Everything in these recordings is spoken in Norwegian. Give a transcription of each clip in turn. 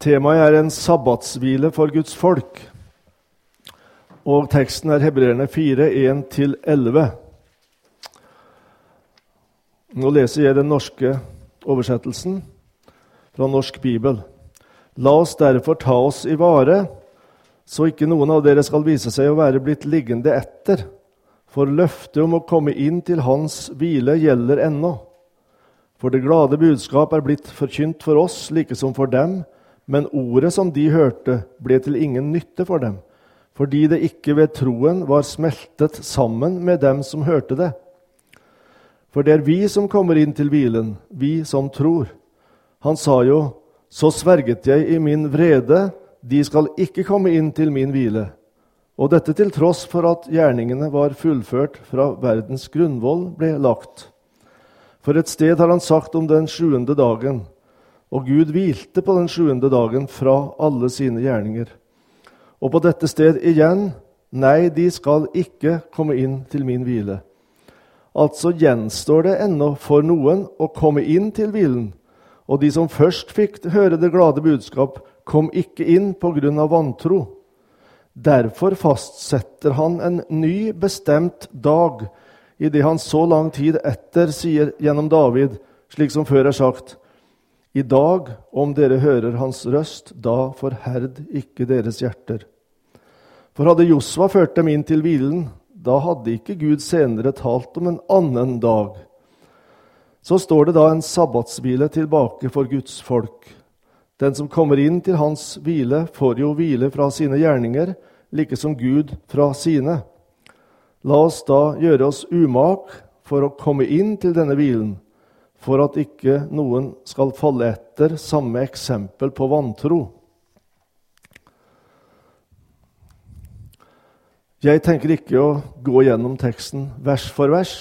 Temaet er en sabbatshvile for Guds folk. Og teksten er Hebreerne 4, 1-11. Nå leser jeg den norske oversettelsen fra Norsk bibel. La oss derfor ta oss i vare, så ikke noen av dere skal vise seg å være blitt liggende etter. For løftet om å komme inn til Hans hvile gjelder ennå. For det glade budskap er blitt forkynt for oss, like som for dem, men ordet som de hørte, ble til ingen nytte for dem, fordi det ikke ved troen var smeltet sammen med dem som hørte det. For det er vi som kommer inn til hvilen, vi som tror. Han sa jo, så sverget jeg i min vrede, de skal ikke komme inn til min hvile. Og dette til tross for at gjerningene var fullført fra verdens grunnvoll ble lagt. For et sted har han sagt om den sjuende dagen, og Gud hvilte på den sjuende dagen fra alle sine gjerninger. Og på dette sted igjen, nei, de skal ikke komme inn til min hvile. Altså gjenstår det ennå for noen å komme inn til hvilen. Og de som først fikk høre det glade budskap, kom ikke inn på grunn av vantro. Derfor fastsetter han en ny, bestemt dag, i det han så lang tid etter sier gjennom David, slik som før er sagt:" I dag, om dere hører hans røst, da forherd ikke deres hjerter. For hadde Josva ført dem inn til hvilen, da hadde ikke Gud senere talt om en annen dag. Så står det da en sabbatshvile tilbake for Guds folk. Den som kommer inn til hans hvile, får jo hvile fra sine gjerninger, like som Gud fra sine. La oss da gjøre oss umak for å komme inn til denne hvilen, for at ikke noen skal falle etter samme eksempel på vantro. Jeg tenker ikke å gå gjennom teksten vers for vers,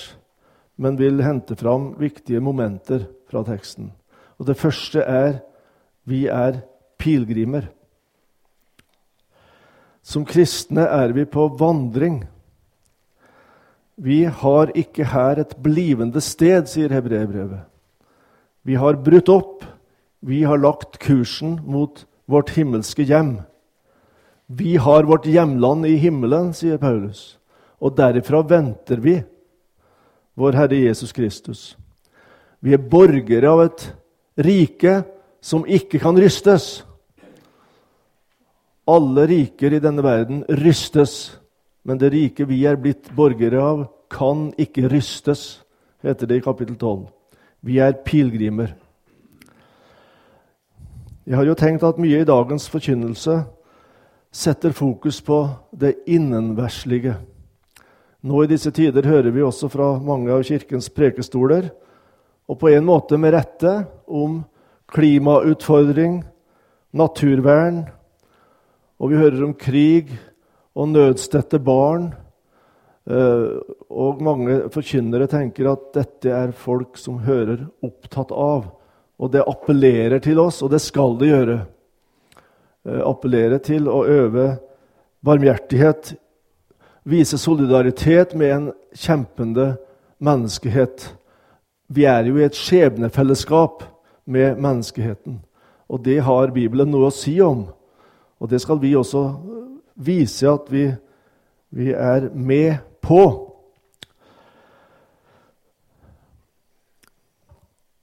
men vil hente fram viktige momenter fra teksten. Og Det første er vi er pilegrimer. Som kristne er vi på vandring. Vi har ikke her et blivende sted, sier hebreerbrevet. Vi har brutt opp. Vi har lagt kursen mot vårt himmelske hjem. Vi har vårt hjemland i himmelen, sier Paulus, og derifra venter vi vår Herre Jesus Kristus. Vi er borgere av et rike som ikke kan rystes. Alle riker i denne verden rystes, men det riket vi er blitt borgere av, kan ikke rystes, heter det i kapittel 12. Vi er pilegrimer. Jeg har jo tenkt at mye i dagens forkynnelse setter fokus på det innenverslige. Nå i disse tider hører vi også fra mange av Kirkens prekestoler, og på en måte med rette, om klimautfordring, naturvern, og vi hører om krig og nødstedte barn. Eh, og mange forkynnere tenker at dette er folk som hører opptatt av. Og det appellerer til oss, og det skal det gjøre. Eh, appellere til å øve barmhjertighet, vise solidaritet med en kjempende menneskehet. Vi er jo i et skjebnefellesskap med menneskeheten, og det har Bibelen noe å si om. Og det skal vi også vise at vi, vi er med på.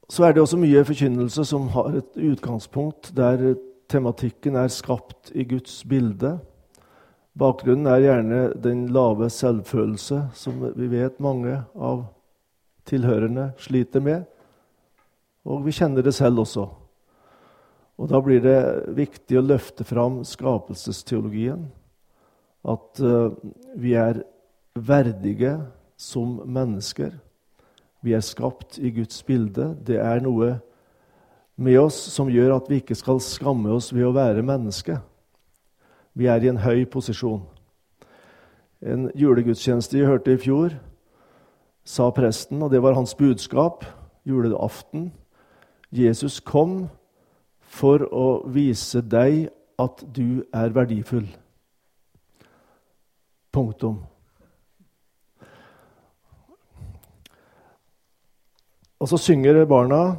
Så er det også mye forkynnelse som har et utgangspunkt der tematikken er skapt i Guds bilde. Bakgrunnen er gjerne den lave selvfølelse som vi vet mange av tilhørerne sliter med. Og vi kjenner det selv også. Og Da blir det viktig å løfte fram skapelsesteologien. At uh, vi er verdige som mennesker. Vi er skapt i Guds bilde. Det er noe med oss som gjør at vi ikke skal skamme oss ved å være menneske. Vi er i en høy posisjon. En julegudstjeneste vi hørte i fjor, sa presten, og det var hans budskap juleaften. Jesus kom for å vise deg at du er verdifull. Punktum. Og så synger barna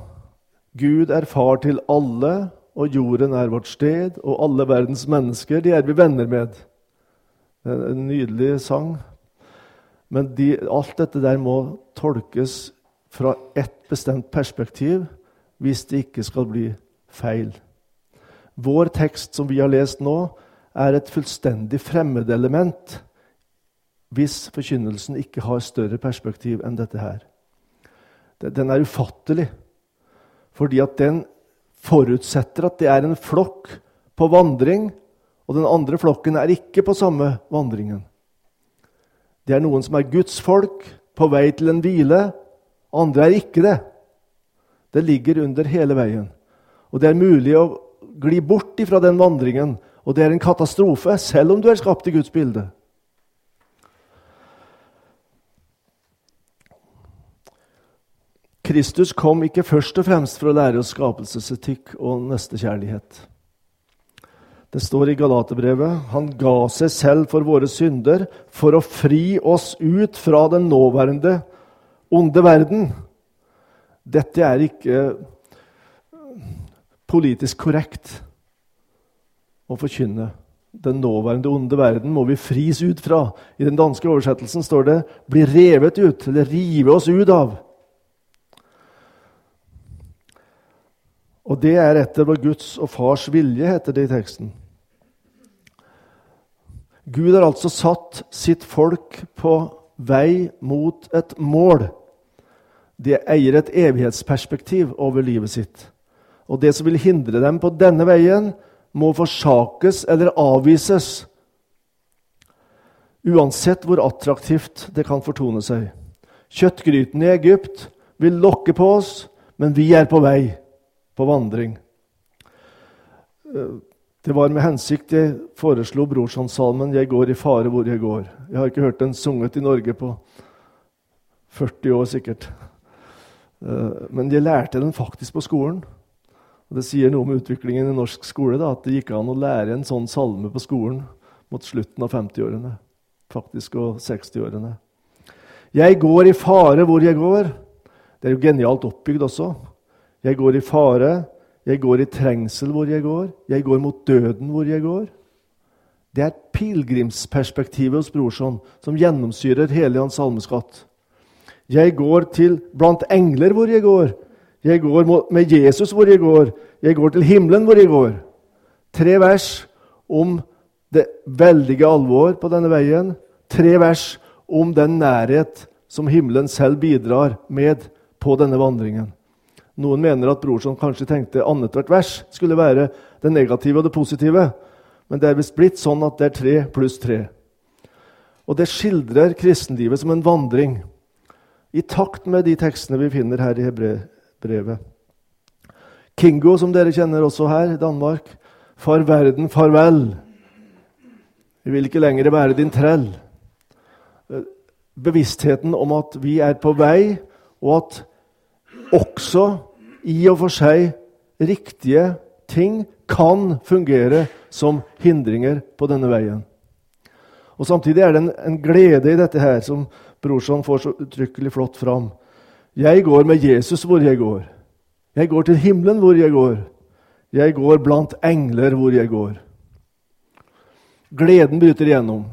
Gud er far til alle, og jorden er vårt sted, og alle verdens mennesker, de er vi venner med. En nydelig sang. Men de, alt dette der må tolkes fra ett bestemt perspektiv hvis det ikke skal bli feil. Vår tekst som vi har lest nå, er et fullstendig fremmedelement hvis forkynnelsen ikke har større perspektiv enn dette her. Den er ufattelig fordi at den forutsetter at det er en flokk på vandring, og den andre flokken er ikke på samme vandringen. Det er noen som er Guds folk, på vei til en hvile. Andre er ikke det. Det ligger under hele veien. Og det er mulig å gli bort ifra den vandringen, og det er en katastrofe, selv om du er skapt i Guds bilde. Kristus kom ikke først og fremst for å lære oss skapelsesetikk og nestekjærlighet. Det står i Galaterbrevet han ga seg selv for våre synder for å fri oss ut fra den nåværende onde verden. Dette er ikke politisk korrekt å forkynne. Den nåværende onde verden må vi fris ut fra. I den danske oversettelsen står det 'bli revet ut', eller 'rive oss ut av'. Og det er etter vår Guds og Fars vilje, heter det i teksten. Gud har altså satt sitt folk på vei mot et mål. De eier et evighetsperspektiv over livet sitt. Og det som vil hindre dem på denne veien, må forsakes eller avvises. Uansett hvor attraktivt det kan fortone seg. Kjøttgrytene i Egypt vil lokke på oss, men vi er på vei på vandring. Eh, det var med hensikt jeg foreslo Brorsonssalmen 'Jeg går i fare hvor jeg går'. Jeg har ikke hørt den sunget i Norge på 40 år sikkert. Eh, men jeg lærte den faktisk på skolen. Det sier noe om utviklingen i norsk skole, da, at det gikk an å lære en sånn salme på skolen mot slutten av 50-årene. Faktisk og 60-årene. Jeg går i fare hvor jeg går. Det er jo genialt oppbygd også. Jeg går i fare, jeg går i trengsel hvor jeg går, jeg går mot døden hvor jeg går. Det er pilegrimsperspektivet hos Brorson som gjennomsyrer hele hans salmeskatt. Jeg går til blant engler hvor jeg går. Jeg går med Jesus hvor jeg går. Jeg går til himmelen hvor jeg går. Tre vers om det veldige alvor på denne veien. Tre vers om den nærhet som himmelen selv bidrar med på denne vandringen. Noen mener at Brorson kanskje tenkte annethvert vers skulle være det negative og det positive. Men det er visst blitt sånn at det er tre pluss tre. Og det skildrer kristenlivet som en vandring, i takt med de tekstene vi finner her i hebrevet. Kingo, som dere kjenner også her i Danmark. Far verden, farvel. Vi vil ikke lenger være din trell. Bevisstheten om at vi er på vei, og at også i og for seg riktige ting kan fungere som hindringer på denne veien. Og Samtidig er det en, en glede i dette her som Brorson får så uttrykkelig flott fram. Jeg går med Jesus hvor jeg går. Jeg går til himmelen hvor jeg går. Jeg går blant engler hvor jeg går. Gleden bryter igjennom.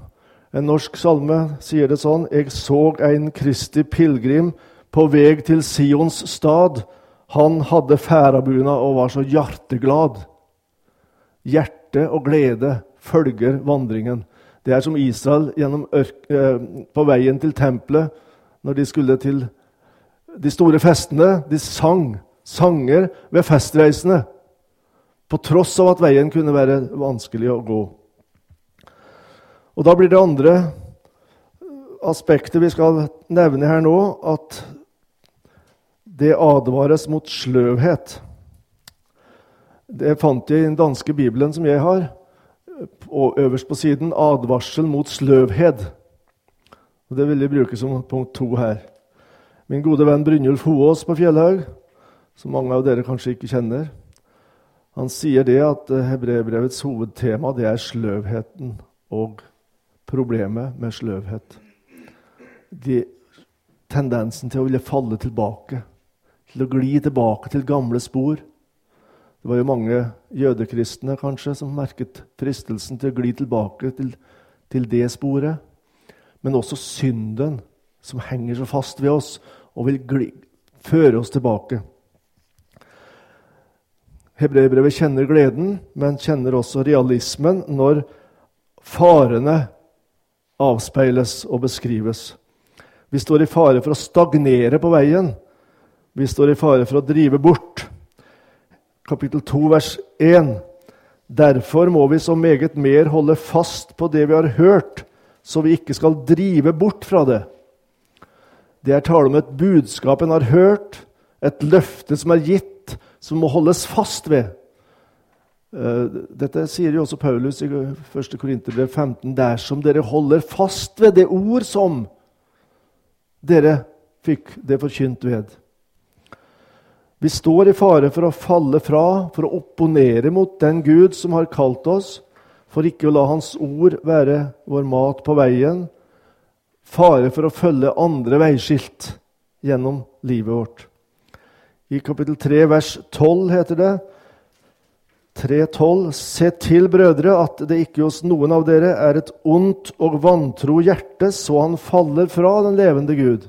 En norsk salme sier det sånn.: Jeg så en Kristi pilegrim på veg til Sions stad. Han hadde færabuna og var så hjerteglad. Hjerte og glede følger vandringen. Det er som Israel eh, på veien til tempelet når de skulle til de store festene. De sang sanger ved festreisene, på tross av at veien kunne være vanskelig å gå. Og Da blir det andre aspektet vi skal nevne her nå, at det advares mot sløvhet. Det fant jeg i den danske bibelen som jeg har. Og øverst på siden advarsel mot sløvhet. Og Det vil jeg bruke som punkt to her. Min gode venn Brynjulf Hoaas på Fjellhaug, som mange av dere kanskje ikke kjenner, han sier det at hebreerbrevets hovedtema det er sløvheten og problemet med sløvhet. De, tendensen til å ville falle tilbake til å gli tilbake til gamle spor. Det var jo mange jødekristne kanskje som merket fristelsen til å gli tilbake til, til det sporet. Men også synden, som henger så fast ved oss og vil gli, føre oss tilbake. Hebreerbrevet kjenner gleden, men kjenner også realismen når farene avspeiles og beskrives. Vi står i fare for å stagnere på veien. Vi står i fare for å drive bort. Kapittel 2, vers 1. Derfor må vi så meget mer holde fast på det vi har hørt, så vi ikke skal drive bort fra det. Det er tale om et budskap en har hørt, et løfte som er gitt, som må holdes fast ved. Eh, dette sier jo også Paulus i 1. Korinterbrev 15. Dersom dere holder fast ved det ord som dere fikk det forkynt ved. Vi står i fare for å falle fra, for å opponere mot den Gud som har kalt oss, for ikke å la Hans ord være vår mat på veien. Fare for å følge andre veiskilt gjennom livet vårt. I kapittel 3, vers 12 heter det 3.12.: Se til, brødre, at det ikke hos noen av dere er et ondt og vantro hjerte, så han faller fra den levende Gud.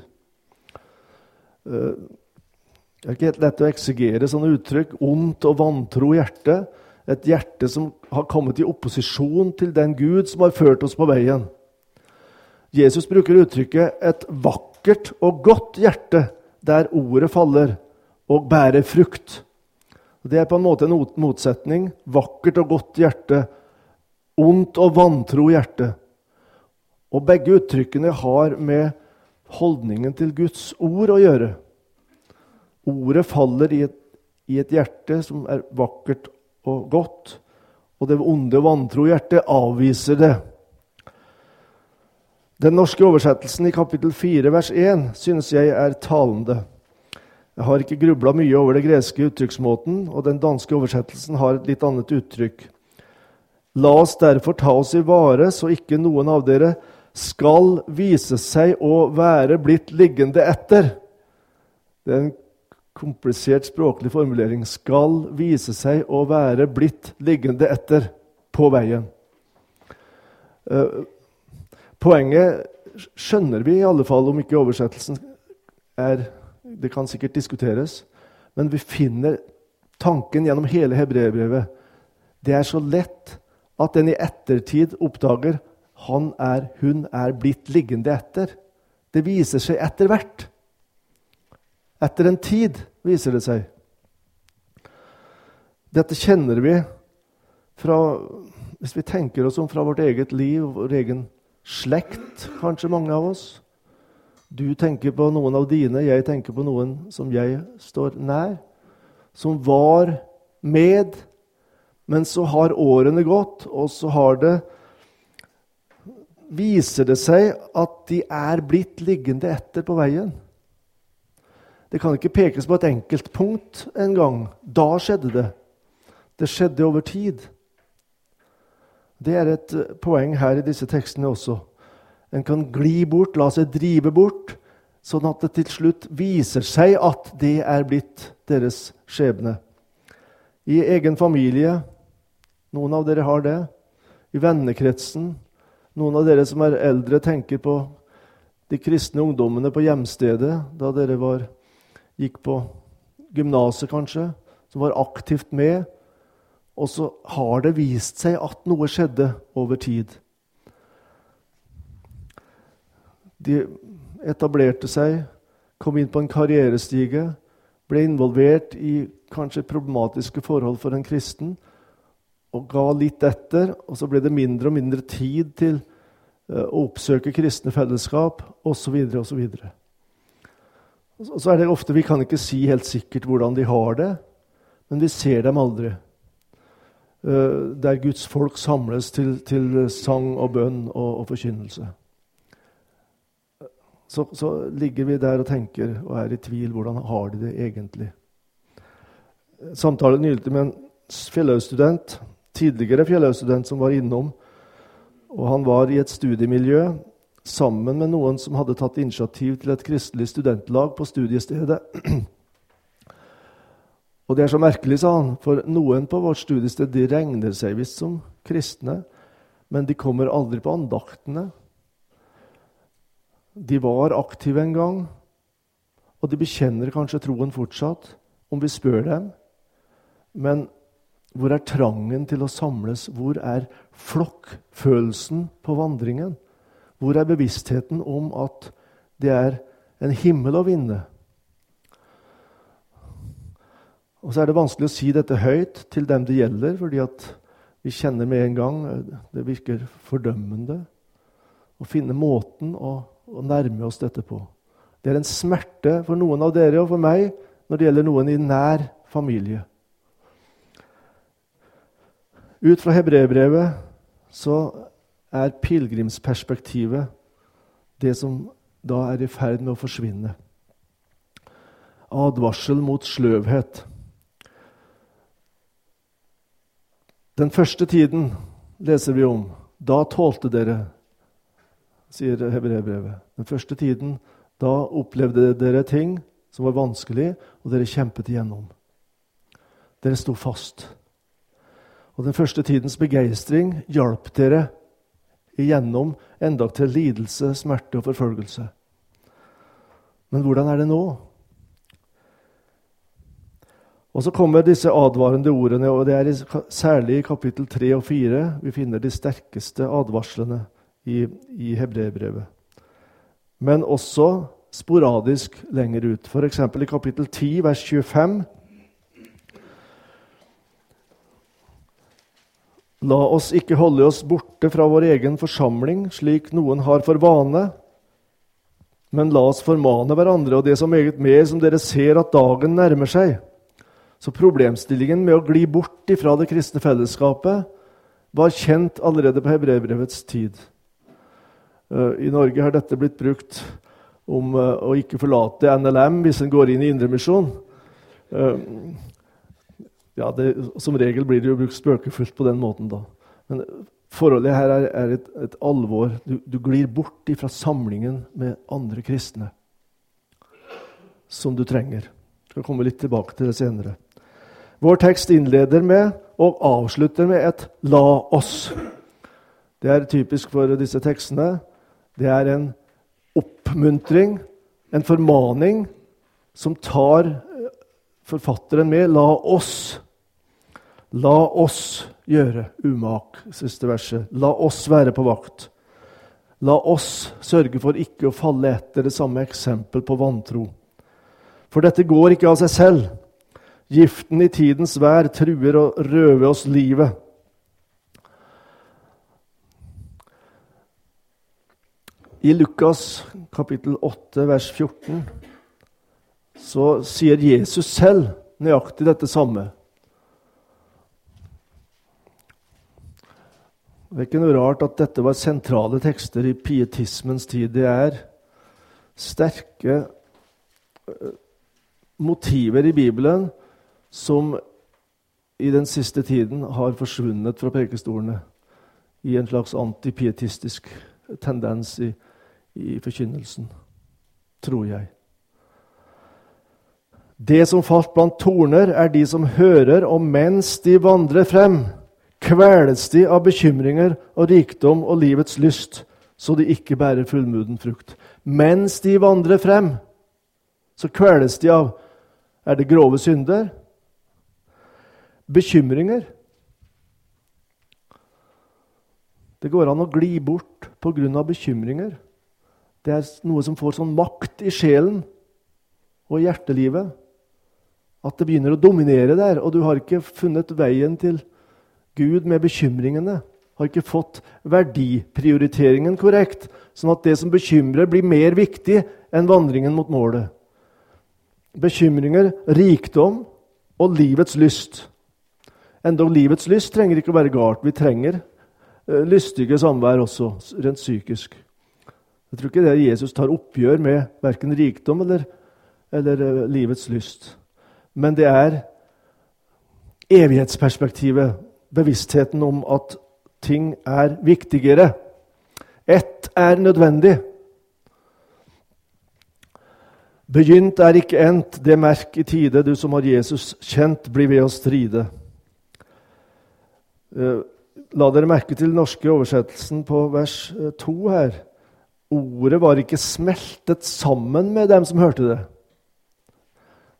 Det er ikke helt lett å eksegere sånne uttrykk. Ondt og vantro hjerte. Et hjerte som har kommet i opposisjon til den Gud som har ført oss på veien. Jesus bruker uttrykket 'et vakkert og godt hjerte', der ordet faller og bærer frukt. Det er på en måte en motsetning. Vakkert og godt hjerte. Ondt og vantro hjerte. Og begge uttrykkene har med holdningen til Guds ord å gjøre. Ordet faller i et, i et hjerte som er vakkert og godt, og det onde, vantro hjertet avviser det. Den norske oversettelsen i kapittel 4, vers 1 synes jeg er talende. Jeg har ikke grubla mye over det greske uttrykksmåten, og den danske oversettelsen har et litt annet uttrykk. La oss derfor ta oss i vare, så ikke noen av dere skal vise seg å være blitt liggende etter. Det er en komplisert språklig formulering. Skal vise seg å være blitt liggende etter på veien. Eh, poenget skjønner vi i alle fall, om ikke oversettelsen er det kan sikkert diskuteres. Men vi finner tanken gjennom hele hebreerbrevet. Det er så lett at en i ettertid oppdager han er, hun er blitt liggende etter. Det viser seg etter hvert. Etter en tid viser det seg. Dette kjenner vi fra Hvis vi tenker oss om fra vårt eget liv, vår egen slekt, kanskje mange av oss. Du tenker på noen av dine, jeg tenker på noen som jeg står nær. Som var med, men så har årene gått, og så har det Viser det seg at de er blitt liggende etter på veien. Det kan ikke pekes på et enkeltpunkt en gang. Da skjedde det. Det skjedde over tid. Det er et poeng her i disse tekstene også. En kan gli bort, la seg drive bort, sånn at det til slutt viser seg at det er blitt deres skjebne. I egen familie noen av dere har det. I vennekretsen. Noen av dere som er eldre, tenker på de kristne ungdommene på hjemstedet da dere var, gikk på gymnaset, kanskje, som var aktivt med. Og så har det vist seg at noe skjedde over tid. De etablerte seg, kom inn på en karrierestige, ble involvert i kanskje problematiske forhold for en kristen, og ga litt etter. Og så ble det mindre og mindre tid til eh, å oppsøke kristne fellesskap osv. osv. Og så er det ofte Vi kan ikke si helt sikkert hvordan de har det, men vi ser dem aldri. Eh, der Guds folk samles til, til sang og bønn og, og forkynnelse så, så, ligger vi der og tenker og er i tvil. Hvordan har de det egentlig? Samtale nylig med en Fjellhaug-student, tidligere Fjellhaug-student som var innom. og Han var i et studiemiljø sammen med noen som hadde tatt initiativ til et kristelig studentlag på studiestedet. Og det er så merkelig, sa han, for noen på vårt studiested de regner seg visst som kristne, men de kommer aldri på andaktene. De var aktive en gang, og de bekjenner kanskje troen fortsatt, om vi spør dem. Men hvor er trangen til å samles? Hvor er flokkfølelsen på vandringen? Hvor er bevisstheten om at det er en himmel å vinne? Og så er det vanskelig å si dette høyt til dem det gjelder, fordi at vi kjenner med en gang det virker fordømmende å finne måten å, å nærme oss dette på. Det er en smerte for noen av dere og for meg når det gjelder noen i nær familie. Ut fra hebreerbrevet så er pilegrimsperspektivet det som da er i ferd med å forsvinne. Advarsel mot sløvhet. Den første tiden leser vi om. Da tålte dere, sier hebreerbrevet. Den første tiden, da opplevde dere ting som var vanskelig, og dere kjempet igjennom. Dere sto fast. Og den første tidens begeistring hjalp dere igjennom enda til lidelse, smerte og forfølgelse. Men hvordan er det nå? Og Så kommer disse advarende ordene, og det er særlig i kapittel 3 og 4 vi finner de sterkeste advarslene i, i hebreerbrevet. Men også sporadisk lenger ut. F.eks. i kapittel 10, vers 25. La oss ikke holde oss borte fra vår egen forsamling, slik noen har for vane, men la oss formane hverandre, og det så meget mer som dere ser at dagen nærmer seg. Så problemstillingen med å gli bort ifra det kristne fellesskapet var kjent allerede på hebreerbrevets tid. Eh, I Norge har dette blitt brukt om eh, å ikke forlate NLM hvis en går inn i indremisjon. Ja, det, som regel blir det jo brukt spøkefullt på den måten. da. Men forholdet her er, er et, et, alvor. Du, du glir bort ifra samlingen med andre kristne som du trenger. Jeg skal komme litt tilbake til det senere. Vår tekst innleder med og avslutter med et 'la oss'. Det er typisk for disse tekstene. Det er en oppmuntring, en formaning, som tar eh, forfatteren med. La oss. La oss gjøre umak, siste verset. La oss være på vakt. La oss sørge for ikke å falle etter det samme eksempel på vantro. For dette går ikke av seg selv. Giften i tidens vær truer å røve oss livet. I Lukas kapittel 8, vers 14, så sier Jesus selv nøyaktig dette samme. Det er ikke noe rart at dette var sentrale tekster i pietismens tid. Det er sterke eh, motiver i Bibelen som i den siste tiden har forsvunnet fra prekestolene i en slags antipietistisk tendens i, i forkynnelsen, tror jeg. Det som falt blant torner, er de som hører, og mens de vandrer frem, kveles de av bekymringer og rikdom og livets lyst, så de ikke bærer fullmoden frukt. Mens de vandrer frem, så kveles de av Er det grove synder? bekymringer. Det går an å gli bort pga. bekymringer. Det er noe som får sånn makt i sjelen og i hjertelivet at det begynner å dominere der, og du har ikke funnet veien til Gud med bekymringene. Har ikke fått verdiprioriteringen korrekt, sånn at det som bekymrer, blir mer viktig enn vandringen mot målet. Bekymringer, rikdom og livets lyst. Enda livets lyst trenger ikke å være galt. Vi trenger uh, lystige samvær også, rent psykisk. Jeg tror ikke det Jesus tar oppgjør med verken rikdom eller, eller uh, livets lyst. Men det er evighetsperspektivet, bevisstheten om at ting er viktigere. Ett er nødvendig. Begynt er ikke endt, det merk i tide, du som har Jesus kjent, blir ved å stride. Eh, la dere merke til den norske oversettelsen på vers eh, to her. Ordet var ikke smeltet sammen med dem som hørte det.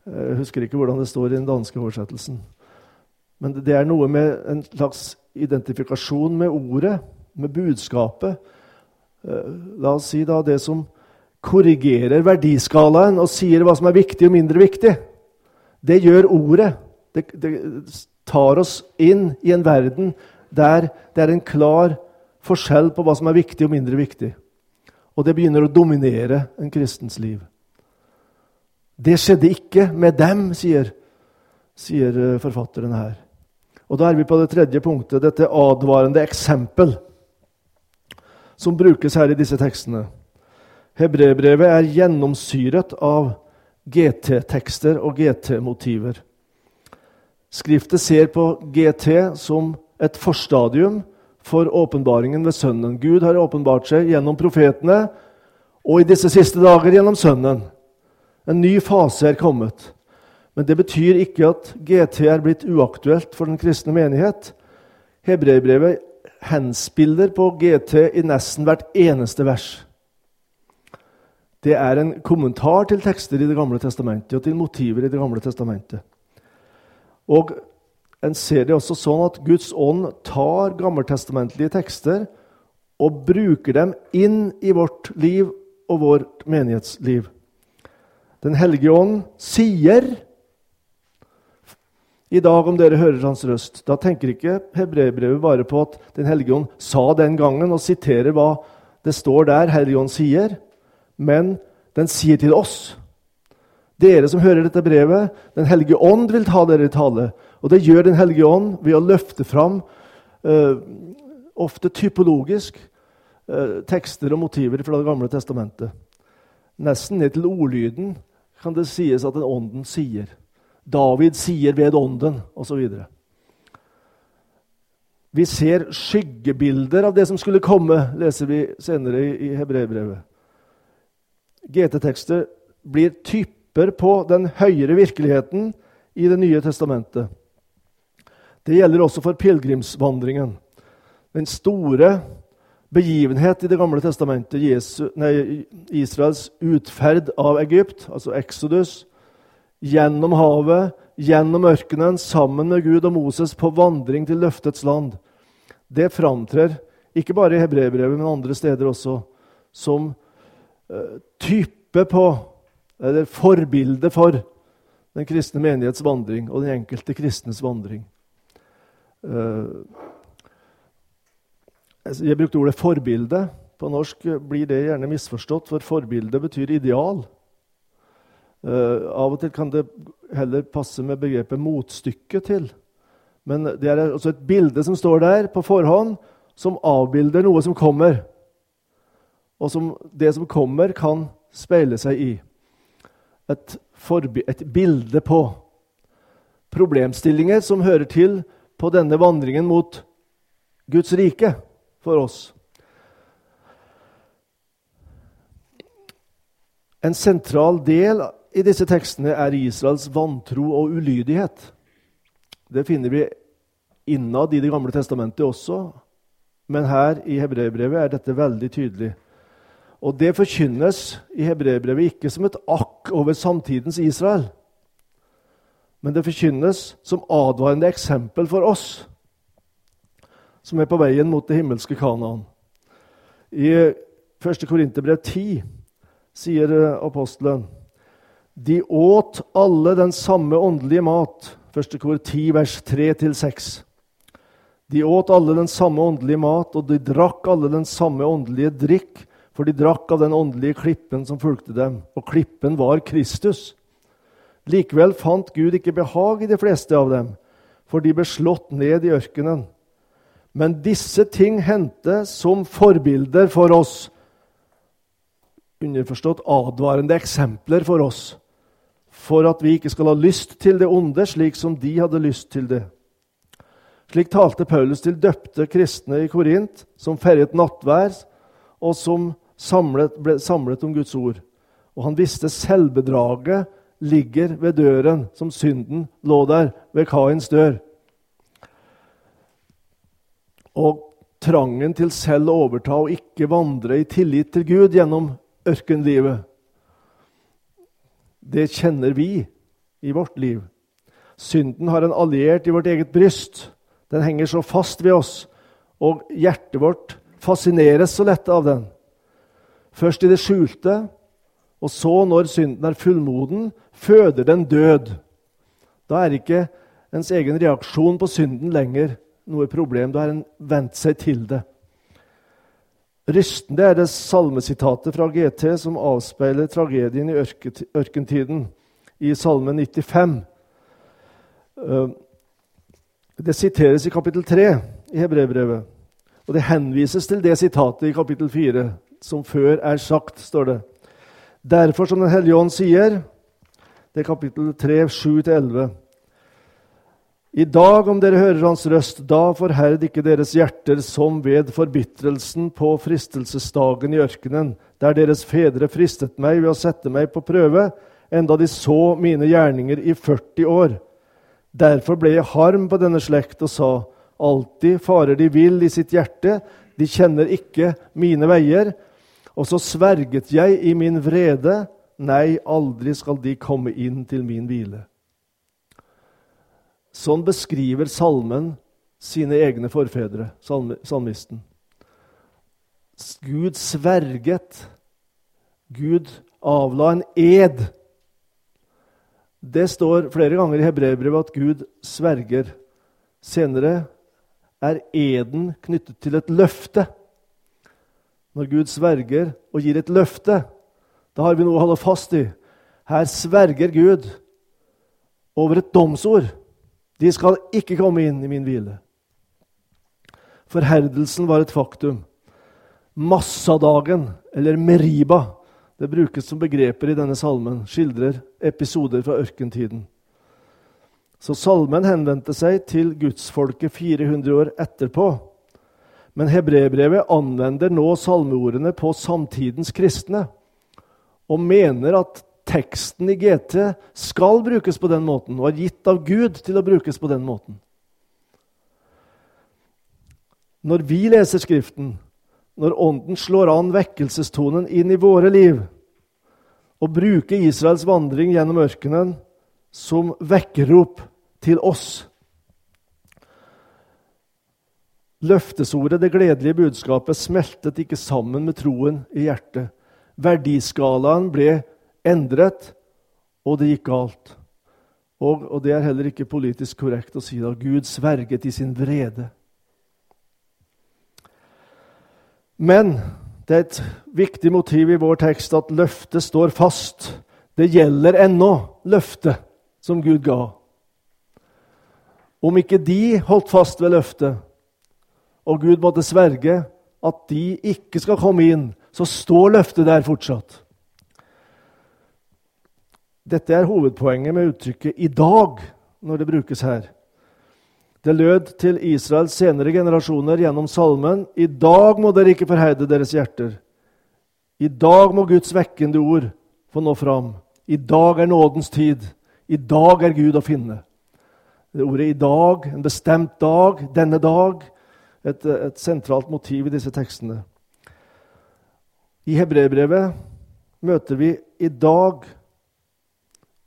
Jeg husker ikke hvordan det står i den danske oversettelsen. Men det er noe med en slags identifikasjon med ordet, med budskapet. Eh, la oss si da det som korrigerer verdiskalaen og sier hva som er viktig og mindre viktig. Det gjør ordet. Det, det tar oss inn i en verden der det er en klar forskjell på hva som er viktig og mindre viktig. Og det begynner å dominere en kristens liv. Det skjedde ikke med dem, sier, sier eh, forfatteren her. Og Da er vi på det tredje punktet, dette advarende eksempel som brukes her i disse tekstene. Hebrebrevet er gjennomsyret av GT-tekster og GT-motiver. Skriftet ser på GT som et forstadium for åpenbaringen ved Sønnen. Gud har åpenbart seg gjennom profetene og i disse siste dager gjennom Sønnen. En ny fase er kommet. Men det betyr ikke at GT er blitt uaktuelt for den kristne menighet. Hebreerbrevet henspiller på GT i nesten hvert eneste vers. Det er en kommentar til tekster i Det gamle testamentet og til motiver i Det gamle testamentet. Og En ser det også sånn at Guds ånd tar gammeltestamentlige tekster og bruker dem inn i vårt liv og vårt menighetsliv. Den hellige ånd sier i dag, om dere hører hans røst, da tenker ikke hebreerbrevet bare på at Den hellige ånd sa den gangen, og siterer hva det står der Hellige ånd sier men den sier til oss Dere som hører dette brevet, Den hellige ånd vil ta dere i tale. Og det gjør Den hellige ånd ved å løfte fram, uh, ofte typologisk, uh, tekster og motiver fra Det gamle testamentet. Nesten ned til ordlyden kan det sies at den ånden sier. David sier ved ånden, osv. Vi ser skyggebilder av det som skulle komme, leser vi senere i, Hebreerbrevet. GT-tekster blir typer på den høyere virkeligheten i Det nye testamentet. Det gjelder også for pilegrimsvandringen. Den store begivenhet i Det gamle testamentet, Jesu, nei, Israels utferd av Egypt, altså Exodus, gjennom havet, gjennom ørkenen, sammen med Gud og Moses på vandring til løftets land. Det framtrer ikke bare i hebreerbrevet, men andre steder også som Eh, type på, eller forbilde for, den kristne menighets vandring og den enkelte kristnes vandring. Eh, jeg brukte ordet 'forbilde'. På norsk blir det gjerne misforstått, for forbilde betyr ideal. Uh, av og til kan det heller passe med begrepet 'motstykke' til. Men det er altså et bilde som står der på forhånd, som avbilder noe som kommer og som det som kommer, kan speile seg i. Et, et, bilde på problemstillinger som hører til på denne vandringen mot Guds rike for oss. En sentral del i disse tekstene er Israels vantro og ulydighet. Det finner vi innad i Det gamle testamentet også, men her i hebreerbrevet er dette veldig tydelig. Og det forkynnes i hebreerbrevet ikke som et akk over samtidens Israel, men det forkynnes som advarende eksempel for oss som er på veien mot det himmelske Kanaan. I 1. Korinterbrev 10 sier eh, apostelen de åt alle den samme åndelige mat. 1. kor 10, vers 3-6. De åt alle den samme åndelige mat, og de drakk alle den samme åndelige drikk, for de drakk av den åndelige klippen som fulgte dem, og klippen var Kristus. Likevel fant Gud ikke behag i de fleste av dem, for de ble slått ned i ørkenen. Men disse ting hendte som forbilder for oss, underforstått advarende eksempler for oss, for at vi ikke skal ha lyst til det onde slik som de hadde lyst til det. Slik talte Paulus til døpte kristne i Korint, som ferjet nattvær, og som samlet, ble samlet om Guds ord. Og han visste selvbedraget ligger ved døren, som synden lå der ved Kains dør. Og trangen til selv å overta og ikke vandre i tillit til Gud gjennom ørkenlivet, det kjenner vi i vårt liv. Synden har en alliert i vårt eget bryst. Den henger så fast ved oss, og hjertet vårt fascineres så lett av den. Først i det skjulte, og så, når synden er fullmoden, føder den død. Da er ikke ens egen reaksjon på synden lenger noe problem. Da har en vent seg til det. Rystende er det salmesitatet fra GT som avspeiler tragedien i ørkentiden, i Salme 95. Eh, det siteres i kapittel 3 i Hebrevbrevet. Og det henvises til det sitatet i kapittel 4 som før er sagt, står det. Derfor, som Den hellige ånd sier, det er kapittel 3, 7-11 i dag, om dere hører hans røst, da forherd ikke deres hjerter som ved forbitrelsen på fristelsesdagen i ørkenen, der deres fedre fristet meg ved å sette meg på prøve, enda de så mine gjerninger i 40 år. Derfor ble jeg harm på denne slekt og sa, alltid farer de vill i sitt hjerte, de kjenner ikke mine veier. Og så sverget jeg i min vrede, nei, aldri skal de komme inn til min hvile. Sånn beskriver salmen sine egne forfedre, salmisten. Gud sverget. Gud avla en ed. Det står flere ganger i hebreerbrevet at Gud sverger. Senere er eden knyttet til et løfte. Når Gud sverger og gir et løfte, da har vi noe å holde fast i. Her sverger Gud over et domsord. De skal ikke komme inn i min hvile. Forherdelsen var et faktum. Massadagen, eller Meriba, det brukes som begreper i denne salmen, skildrer episoder fra ørkentiden. Så salmen henvendte seg til gudsfolket 400 år etterpå. Men hebreerbrevet anvender nå salmeordene på samtidens kristne og mener at teksten i GT skal brukes på den måten og er gitt av Gud til å brukes på den måten. Når vi leser Skriften, når Ånden slår an vekkelsestonen inn i våre liv, og bruker Israels vandring gjennom ørkenen som vekkerrop til oss Løftesordet, det gledelige budskapet, smeltet ikke sammen med troen i hjertet. Verdiskalaen ble endret, og det gikk galt. Og, og det er heller ikke politisk korrekt å si det. Gud sverget i sin vrede. Men det er et viktig motiv i vår tekst at løftet står fast. Det gjelder ennå, løftet som Gud ga. Om ikke de holdt fast ved løftet, og Gud måtte sverge at de ikke skal komme inn, så står løftet der fortsatt. Dette er hovedpoenget med uttrykket 'i dag' når det brukes her. Det lød til Israels senere generasjoner gjennom salmen 'I dag må dere ikke forherde deres hjerter'. I dag må Guds vekkende ord få nå fram. I dag er nådens tid. I dag er Gud å finne. Det ordet 'i dag', en bestemt dag, denne dag, et, et sentralt motiv i disse tekstene. I hebreerbrevet møter vi 'i dag'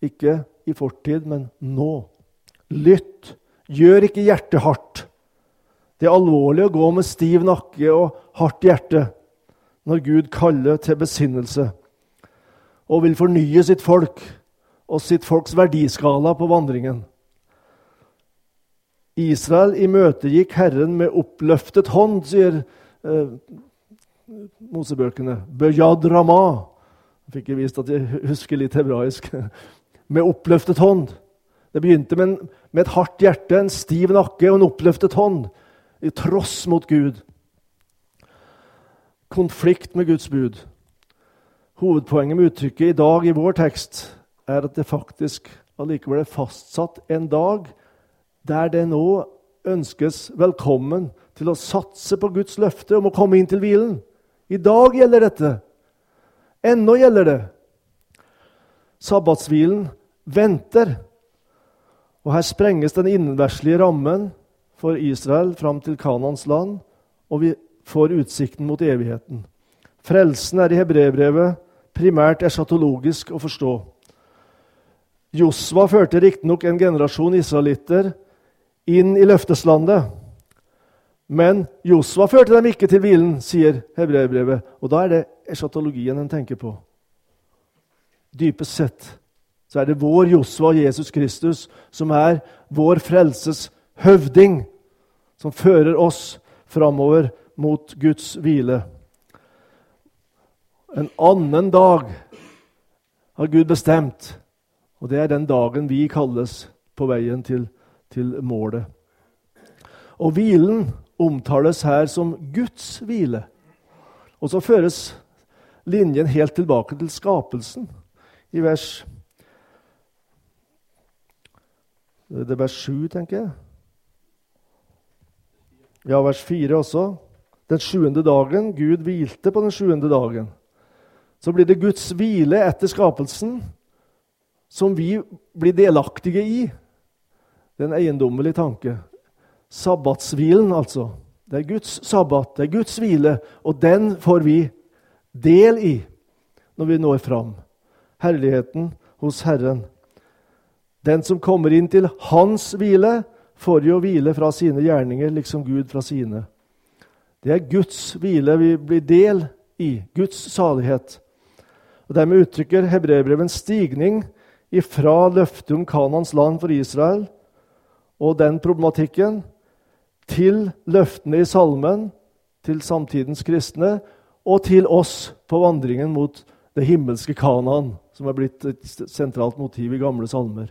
Ikke i fortid, men nå. Lytt. Gjør ikke hjertet hardt. Det er alvorlig å gå med stiv nakke og hardt hjerte når Gud kaller til besinnelse og vil fornye sitt folk og sitt folks verdiskala på vandringen. Israel i møte gikk Herren med oppløftet hånd, sier eh, Mosebøkene. Bøyad Rama. Jeg fikk vist at jeg husker litt hebraisk med oppløftet hånd. Det begynte med, en, med, et hardt hjerte, en stiv nakke og en oppløftet hånd. I tross mot Gud. Konflikt med Guds bud. Hovedpoenget med uttrykket 'i dag' i vår tekst er at det faktisk allikevel er fastsatt en dag der det nå ønskes velkommen til å satse på Guds løfte om å komme inn til hvilen. I dag gjelder dette. Ennå gjelder det. Sabbatshvilen venter. Og her sprenges den innenverslige rammen for Israel fram til Kanans land, og vi får utsikten mot evigheten. Frelsen er i hebreerbrevet primært eschatologisk å forstå. Josva førte riktignok en generasjon israelitter inn i løfteslandet. Men Josva førte dem ikke til hvilen, sier hebreerbrevet. Og da er det eschatologien en tenker på. Dypest sett så er det vår Josva, Jesus Kristus, som er vår frelses høvding, som fører oss framover mot Guds hvile. En annen dag har Gud bestemt, og det er den dagen vi kalles på veien til, til målet. Og hvilen omtales her som Guds hvile. Og så føres linjen helt tilbake til skapelsen i vers Det er vers 7, tenker jeg. Ja, vers 4 også. Den sjuende dagen. Gud hvilte på den sjuende dagen. Så blir det Guds hvile etter skapelsen som vi blir delaktige i. Det er en eiendommelig tanke. Sabbatshvilen, altså. Det er Guds sabbat, det er Guds hvile, og den får vi del i når vi når fram. Herligheten hos Herren. Den som kommer inn til Hans hvile, får jo hvile fra sine gjerninger, liksom Gud fra sine. Det er Guds hvile vi blir del i, Guds salighet. Og Dermed uttrykker hebreerbrevet en stigning ifra løftet om Kanans land for Israel og den problematikken til løftene i salmen, til samtidens kristne og til oss på vandringen mot det himmelske Kanaan, som er blitt et sentralt motiv i gamle salmer.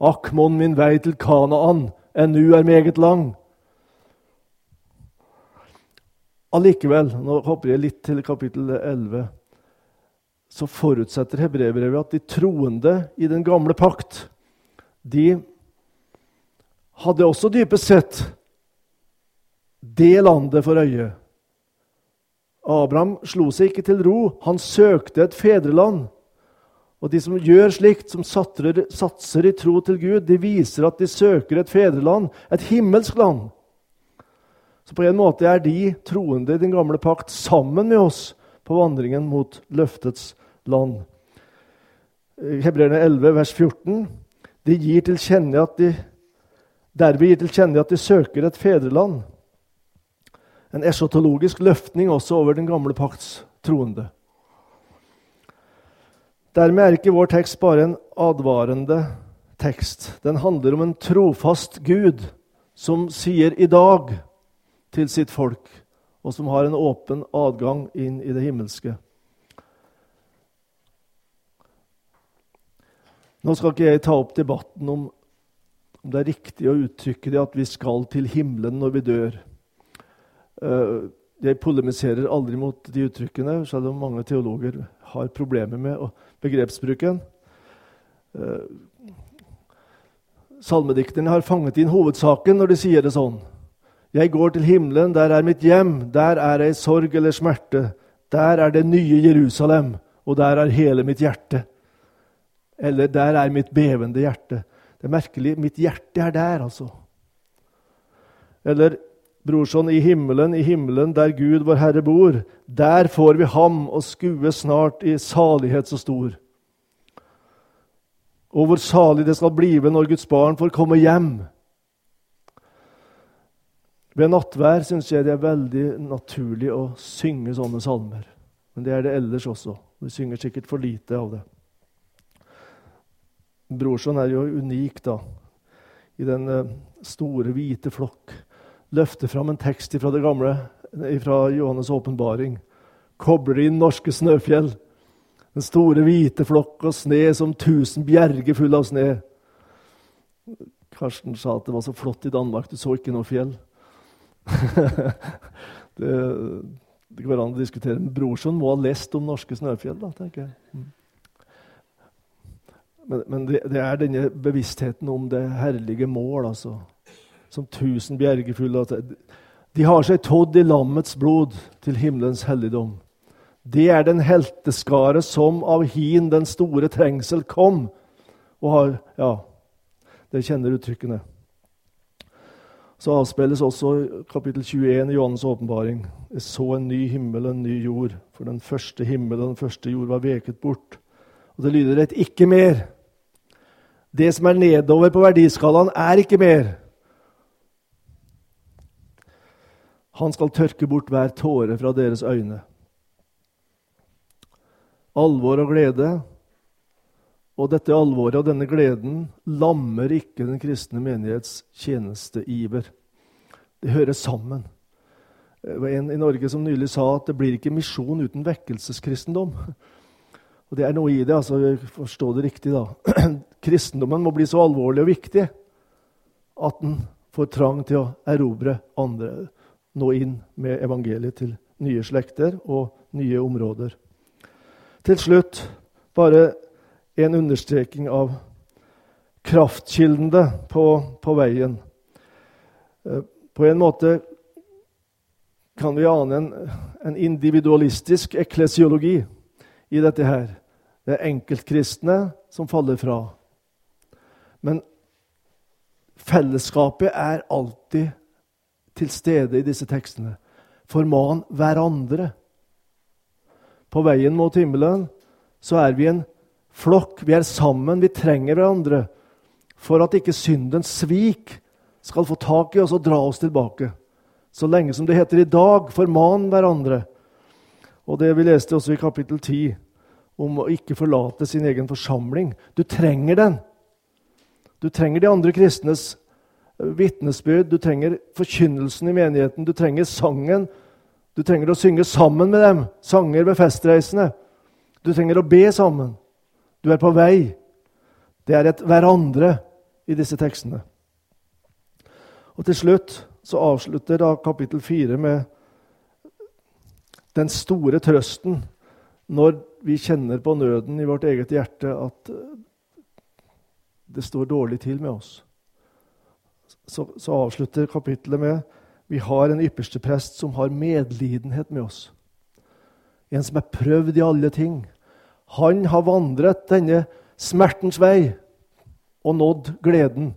Akk, mon min vei til Kanaan ennu er meget lang. Allikevel, nå hopper jeg litt til kapittel 11, så forutsetter hebreerbrevet at de troende i den gamle pakt de hadde også dypest sett det landet for øye. Abraham slo seg ikke til ro. Han søkte et fedreland. Og de som gjør slikt, som satser, i tro til Gud, de viser at de søker et fedreland, et himmelsk land. Så på en måte er de troende i den gamle pakt sammen med oss på vandringen mot løftets land. Hebreerne 11, vers 14. De gir til kjenne at de, derved gir til kjenne at de søker et fedreland en eschatologisk løftning også over den gamle pakts troende. Dermed er ikke vår tekst bare en advarende tekst. Den handler om en trofast Gud som sier 'i dag' til sitt folk, og som har en åpen adgang inn i det himmelske. Nå skal ikke jeg ta opp debatten om, om det er riktig å uttrykke det at vi skal til himmelen når vi dør. Eh, jeg polemiserer aldri mot de uttrykkene, selv om mange teologer har problemer med begrepsbruken. Eh, salmedikterne har fanget inn hovedsaken når de sier det sånn. Jeg går til himmelen, der er mitt hjem, der er ei sorg eller smerte. Der er det nye Jerusalem, og der er hele mitt hjerte. Eller der er mitt bevende hjerte. Det er merkelig. Mitt hjerte er der, altså. Eller Brorson, i himmelen, i himmelen, der Gud, vår Herre, bor, der får vi ham og skue snart i salighet så stor. Og hvor salig det skal blive når Guds barn får komme hjem. Ved nattvær syns jeg det er veldig naturlig å synge sånne salmer. Men det er det ellers også. Vi synger sikkert for lite av det. Brorson er jo unik, da, i den eh, store, hvite flokk løfter fram en tekst fra det gamle, fra Johannes' åpenbaring. Kobler inn norske snøfjell. Den store, hvite flokk og sne som tusen bjerger fulle av sne. Karsten sa at det var så flott i Danmark, du så ikke noe fjell. det, det går an å diskutere. Men Brorson må ha lest om norske snøfjell, da, tenker jeg. Mm. Men, men det, det, er denne bevisstheten om det herlige mål, altså som tusen bjergefulle. De har seg tådd i lammets blod til himmelens helligdom. Det er den helteskare som av hin den store trengsel kom. Og har Ja, dere kjenner uttrykkene. Så avspilles også kapittel 21 i Johannes' åpenbaring. Jeg så en ny himmel og en ny jord, for den første himmel og den første jord var veket bort. Og det lyder et 'ikke mer'. Det som er nedover på verdiskalaen, er ikke mer. Han skal tørke bort hver tåre fra deres øyne. Alvor og glede. Og dette alvoret og denne gleden lammer ikke den kristne menighets tjenesteiver. Det hører sammen. Det var en i Norge som nylig sa at det blir ikke misjon uten vekkelseskristendom. Og Det er noe i det. altså Forstå det riktig, da. Kristendommen må bli så alvorlig og viktig at den får trang til å erobre andre, nå inn med evangeliet til nye slekter og nye områder. Til slutt bare en understreking av kraftkildene på, på veien. Eh, på en måte kan vi ane en, en individualistisk eklesiologi i dette her. Det er enkeltkristne som faller fra. Men fellesskapet er alltid til stede i disse tekstene. Forman hverandre. På veien mot himmelen så er vi en flokk. Vi er sammen. Vi trenger hverandre for at ikke syndens svik skal få tak i oss og dra oss tilbake. Så lenge som det heter i dag, forman hverandre. Og det vi leste også i kapittel 10, om å ikke forlate sin egen forsamling. Du trenger den. Du trenger de andre kristnes vitnesbyrd, du trenger forkynnelsen i menigheten, du trenger sangen. Du trenger å synge sammen med dem, sanger ved festreisene. Du trenger å be sammen. Du er på vei. Det er et hverandre i disse tekstene. Og til slutt så avslutter da kapittel 4 med den store trøsten når vi kjenner på nøden i vårt eget hjerte at det står dårlig til med oss. Så, så avslutter kapittelet med vi har en ypperste prest som har medlidenhet med oss. En som er prøvd i alle ting. Han har vandret denne smertens vei og nådd gleden.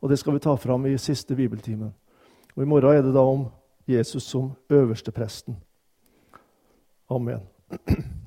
Og Det skal vi ta fram i siste bibeltimen. Og I morgen er det da om Jesus som øverste presten. Amen.